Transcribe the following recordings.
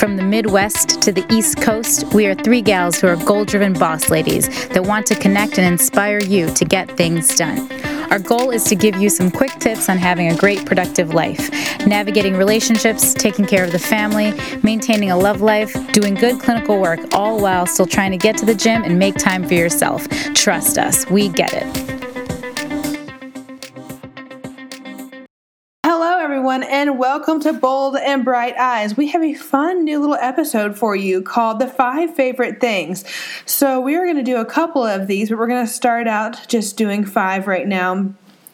From the Midwest to the East Coast, we are three gals who are goal driven boss ladies that want to connect and inspire you to get things done. Our goal is to give you some quick tips on having a great, productive life, navigating relationships, taking care of the family, maintaining a love life, doing good clinical work, all while still trying to get to the gym and make time for yourself. Trust us, we get it. Everyone, and welcome to Bold and Bright Eyes. We have a fun new little episode for you called The Five Favorite Things. So, we are going to do a couple of these, but we're going to start out just doing five right now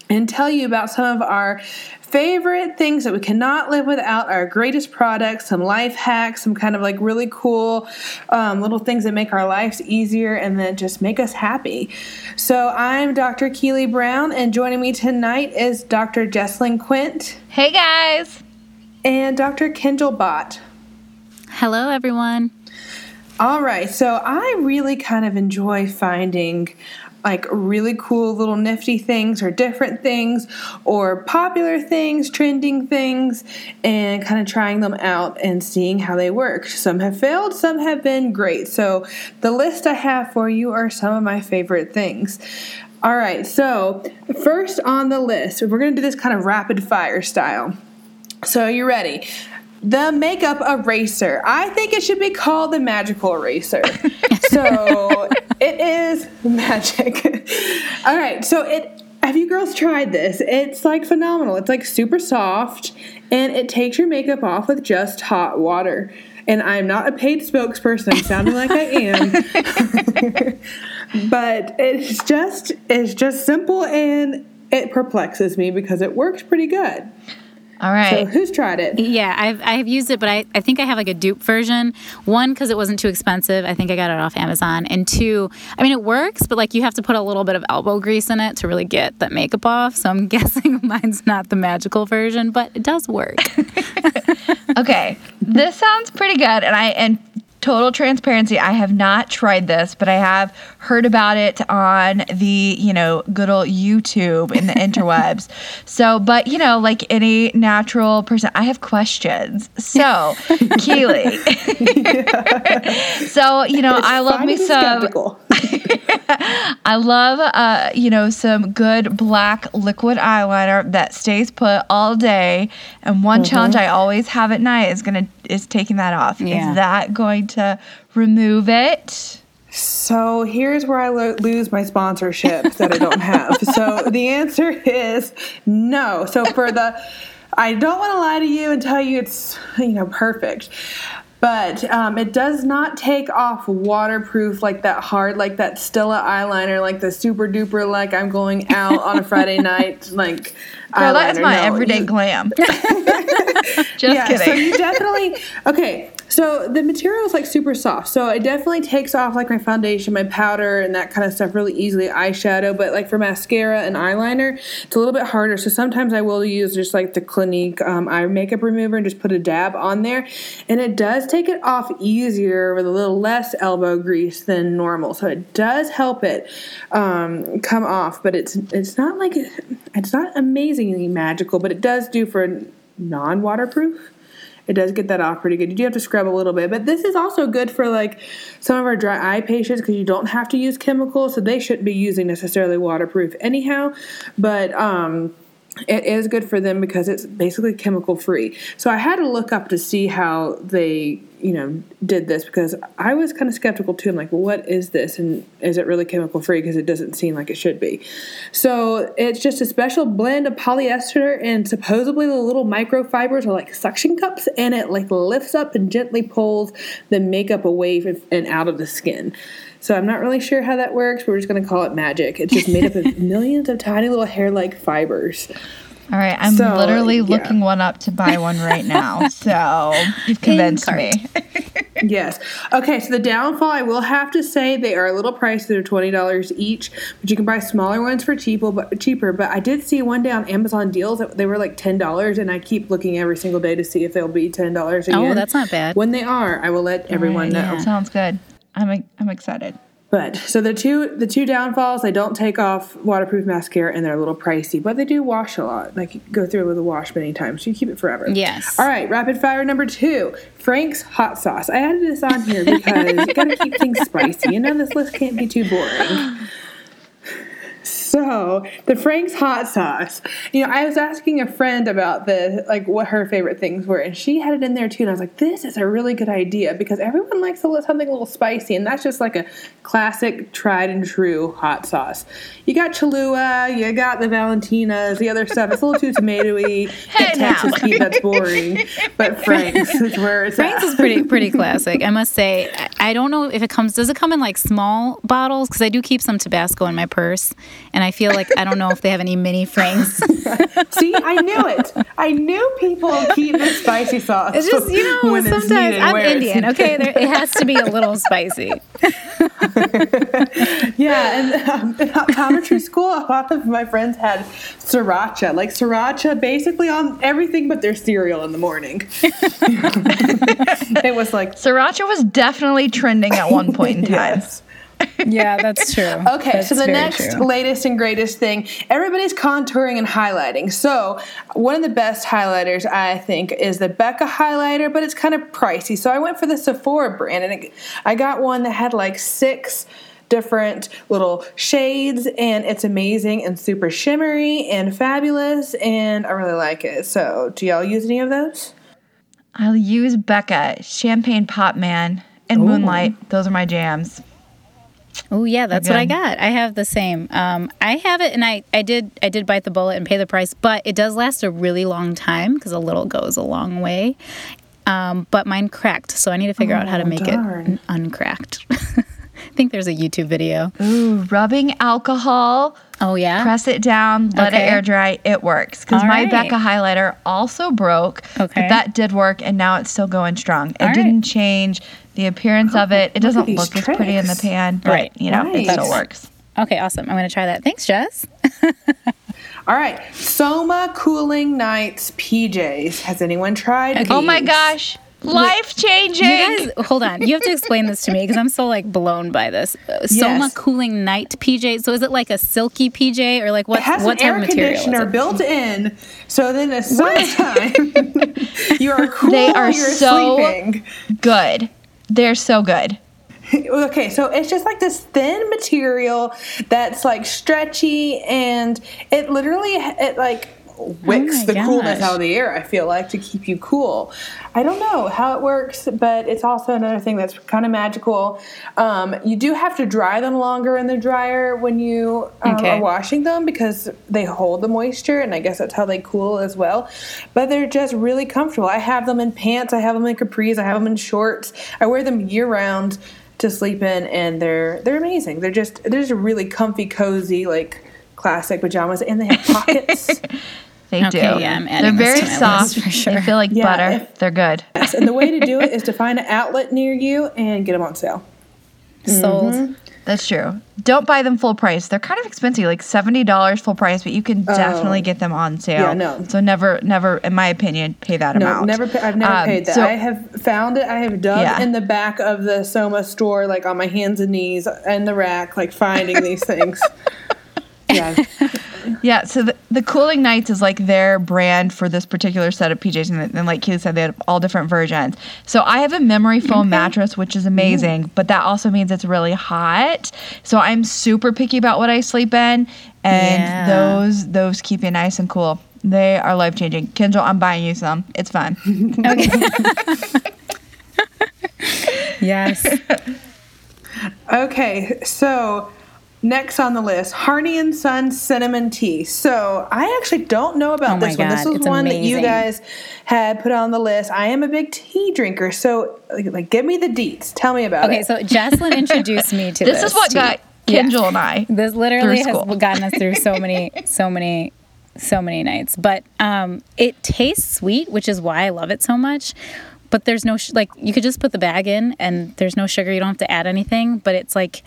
and tell you about some of our favorite things that we cannot live without our greatest products, some life hacks, some kind of like really cool um, little things that make our lives easier and then just make us happy. So I'm Dr. Keely Brown, and joining me tonight is Dr. Jesslyn Quint. Hey guys. And Dr. Kendall Bott. Hello, everyone. All right, so I really kind of enjoy finding like really cool little nifty things or different things or popular things, trending things, and kind of trying them out and seeing how they work. Some have failed, some have been great. So the list I have for you are some of my favorite things. All right, so first on the list, we're going to do this kind of rapid fire style. So, you ready? the makeup eraser. I think it should be called the magical eraser. so it is magic. All right, so it have you girls tried this? It's like phenomenal. It's like super soft and it takes your makeup off with just hot water. And I'm not a paid spokesperson. Sounding like I am. but it's just it's just simple and it perplexes me because it works pretty good. All right. So who's tried it? Yeah, I've, I've used it, but I, I think I have like a dupe version. One, because it wasn't too expensive. I think I got it off Amazon. And two, I mean, it works, but like you have to put a little bit of elbow grease in it to really get that makeup off. So I'm guessing mine's not the magical version, but it does work. okay. This sounds pretty good. And I, and total transparency, I have not tried this, but I have heard about it on the, you know, good old YouTube in the interwebs. So, but you know, like any natural person, I have questions. So, Keely. so, you know, it's I love me some. I love, uh, you know, some good black liquid eyeliner that stays put all day. And one mm-hmm. challenge I always have at night is gonna is taking that off. Yeah. Is that going to remove it? So here's where I lo- lose my sponsorship that I don't have. so the answer is no. So for the, I don't want to lie to you and tell you it's you know perfect, but um, it does not take off waterproof like that hard like that Stila eyeliner like the super duper like I'm going out on a Friday night like. Girl, that's my no, everyday you, glam. Just yeah, kidding. So you definitely okay. So the material is like super soft. So it definitely takes off like my foundation, my powder, and that kind of stuff really easily. Eyeshadow, but like for mascara and eyeliner, it's a little bit harder. So sometimes I will use just like the Clinique um, eye makeup remover and just put a dab on there, and it does take it off easier with a little less elbow grease than normal. So it does help it um, come off, but it's it's not like it's not amazingly magical, but it does do for non waterproof it does get that off pretty good. You do have to scrub a little bit, but this is also good for like some of our dry eye patients because you don't have to use chemicals, so they shouldn't be using necessarily waterproof anyhow. But um, it is good for them because it's basically chemical free. So I had to look up to see how they, you know, did this because I was kind of skeptical too. I'm like, well, what is this? And is it really chemical free? Because it doesn't seem like it should be. So it's just a special blend of polyester and supposedly the little microfibers are like suction cups and it like lifts up and gently pulls the makeup away and out of the skin. So I'm not really sure how that works. We're just going to call it magic. It's just made up of millions of tiny little hair-like fibers. All right, I'm so, literally yeah. looking one up to buy one right now. So you've convinced me. yes. Okay, so the downfall, I will have to say they are a little pricey. They're twenty dollars each, but you can buy smaller ones for cheaper. But cheaper. But I did see one day on Amazon deals that they were like ten dollars, and I keep looking every single day to see if they'll be ten dollars oh, again. Oh, that's not bad. When they are, I will let everyone right, know. Yeah. Sounds good. I'm I'm excited. But so the two the two downfalls, they don't take off waterproof mascara and they're a little pricey, but they do wash a lot. Like you go through it with a wash many times, so you keep it forever. Yes. All right, rapid fire number two, Frank's hot sauce. I added this on here because you gotta keep things spicy. You know this list can't be too boring. So the Frank's hot sauce. You know, I was asking a friend about the like what her favorite things were, and she had it in there too. And I was like, this is a really good idea because everyone likes a little, something a little spicy, and that's just like a classic, tried and true hot sauce. You got Cholula, you got the Valentinas, the other stuff. It's a little too tomatoey. Hey, now. Texas Pete, that's boring. But Frank's is where it's Frank's at. is pretty pretty classic. I must say. I- I don't know if it comes. Does it come in like small bottles? Because I do keep some Tabasco in my purse, and I feel like I don't know if they have any mini Franks. See, I knew it. I knew people keep the spicy sauce. It's just you know when sometimes needed, I'm Indian. Okay, there, it has to be a little spicy. Yeah, and um, in optometry school, a lot of my friends had sriracha, like sriracha, basically on everything but their cereal in the morning. it was like Sriracha was definitely trending at one point in time. yes. Yeah, that's true. Okay, That's so the next true. latest and greatest thing, everybody's contouring and highlighting. So, one of the best highlighters I think is the Becca highlighter, but it's kind of pricey. So, I went for the Sephora brand and it, I got one that had like six different little shades and it's amazing and super shimmery and fabulous and I really like it. So, do y'all use any of those? I'll use Becca, Champagne Pop Man, and Moonlight. Those are my jams. Oh yeah, that's what I got. I have the same. Um, I have it, and I, I did I did bite the bullet and pay the price, but it does last a really long time because a little goes a long way. Um, but mine cracked, so I need to figure out how to Oh, make darn. it uncracked. I think there's a YouTube video. Ooh, rubbing alcohol, Oh yeah, press it down, let Okay. it air dry. It works. Because my right. Becca highlighter also broke, Okay. but that did work, and now it's still going strong. It All right. didn't change the appearance of it. It doesn't these look as pretty in the pan, but Right. you know, it still Nice. works. Okay, awesome. I'm gonna try that. Thanks, Jess. All right, Soma Cooling Nights PJs. Has anyone tried? Oh my gosh, life changing. You guys, hold on. You have to explain this to me because I'm so like blown by this. Uh, Soma Yes. cooling night PJ. So is it like a silky PJ or like what? It has what an type air of material is conditioner it? built in, so then at summertime you are cool. They are you're so- sleeping. good. They're so good. Okay, so it's just like this thin material that's like stretchy, and it literally it like wicks my the coolness out of the air. I feel like to keep you cool. I don't know how it works, but it's also another thing that's kind of magical. Um, you do have to dry them longer in the dryer when you um, Okay. are washing them because they hold the moisture, and I guess that's how they cool as well. But they're just really comfortable. I have them in pants, I have them in capris, I have them in shorts. I wear them year round to sleep in, and they're they're amazing. They're just they're just really comfy, cozy, like classic pajamas, and they have pockets. They Okay, do. yeah, I'm They're adding this very to my soft. list for sure. They feel like Yeah, butter. if- They're good. Yes, and the way to do it is to find an outlet near you and get them on sale. Sold. Mm-hmm. That's true. Don't buy them full price. They're kind of expensive, like seventy dollars full price, but you can definitely get them on sale. Oh. Yeah, no. So never, never, in my opinion, pay that No, amount. never. pa- I've never Um, paid that. so- I have found it. I have dug Yeah. in the back of the Soma store, like on my hands and knees in the rack, like finding these things. Yeah, Yeah, so the, the Cooling Nights is like their brand for this particular set of PJs, and, and like Keith said, they have all different versions. So I have a memory foam mattress, which is amazing, but that also means it's really hot. So I'm super picky about what I sleep in, and Yeah. those those keep you nice and cool. They are life changing. Kendall, I'm buying you some. It's fun. Yes. Okay, so next on the list, Harney and Son cinnamon tea. So I actually don't know about Oh my this one. This God, was it's one that you guys had put on the list. I am a big tea drinker, so like, like give me the deets. Tell me about Okay, it. Okay, so Jocelyn introduced me to this. This is what tea. got Yeah. Kendall and I. This literally has gotten us through so many, so many, so many nights. But um, it tastes sweet, which is why I love it so much. But there's no sh- like you could just put the bag in, and there's no sugar. You don't have to add anything. But it's like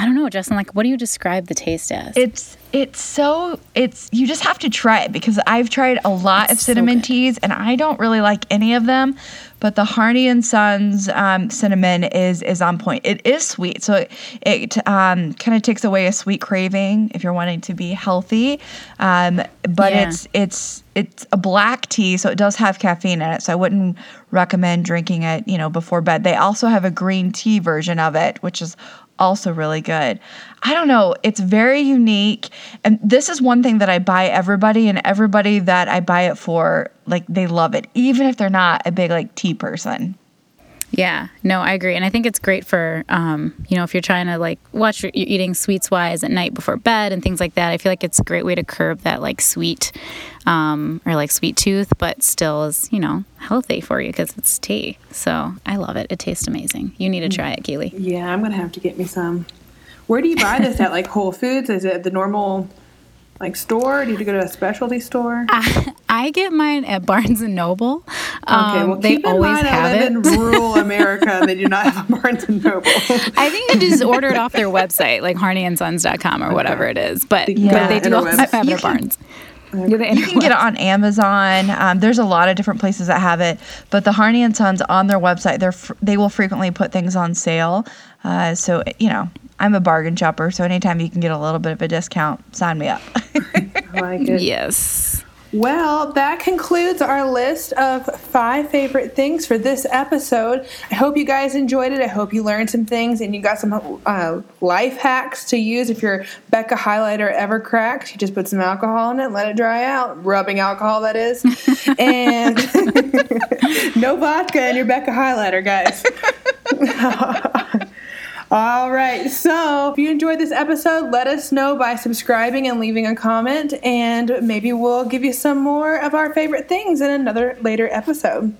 I don't know, Justin. Like, what do you describe the taste as? It's it's so it's you just have to try it because I've tried a lot It's of cinnamon good. teas and I don't really like any of them, but the Harney and Sons um, cinnamon is is on point. It is sweet, so it, it um, kind of takes away a sweet craving if you're wanting to be healthy. Um, but Yeah. it's it's it's a black tea, so it does have caffeine in it. So I wouldn't recommend drinking it, you know, before bed. They also have a green tea version of it, which is also really good. I don't know, it's very unique. And this is one thing that I buy everybody and everybody that I buy it for, like they love it, even if they're not a big like tea person. Yeah, no, I agree, and I think it's great for um, you know if you're trying to like watch your, you're eating sweets wise at night before bed and things like that. I feel like it's a great way to curb that like sweet um, or like sweet tooth, but still is you know healthy for you because it's tea. So I love it. It tastes amazing. You need to try it, Keely. Yeah, I'm gonna have to get me some. Where do you buy this at? Like Whole Foods? Is it the normal like store? Do you have to go to a specialty store? I get mine at Barnes and Noble. Okay, Um, well, they keep in always mind I have live it. in rural America and they do not have a Barnes and Noble. I think you just order it off their website, like harneyandsons.com or whatever it is. But, Yeah. but they do also have it at Barnes. Yeah, the You can get it on Amazon. Um, there's a lot of different places that have it, but the Harney and Sons on their website, they're fr- they will frequently put things on sale. Uh, so you know, I'm a bargain shopper, so anytime you can get a little bit of a discount, sign me up. I like it. Yes. Well, that concludes our list of five favorite things for this episode. I hope you guys enjoyed it. I hope you learned some things and you got some uh, life hacks to use if your Becca highlighter ever cracks. You just put some alcohol in it, let it dry out. Rubbing alcohol, that is. and no vodka in your Becca highlighter, guys. All right. So if you enjoyed this episode, let us know by subscribing and leaving a comment, and maybe we'll give you some more of our favorite things in another later episode.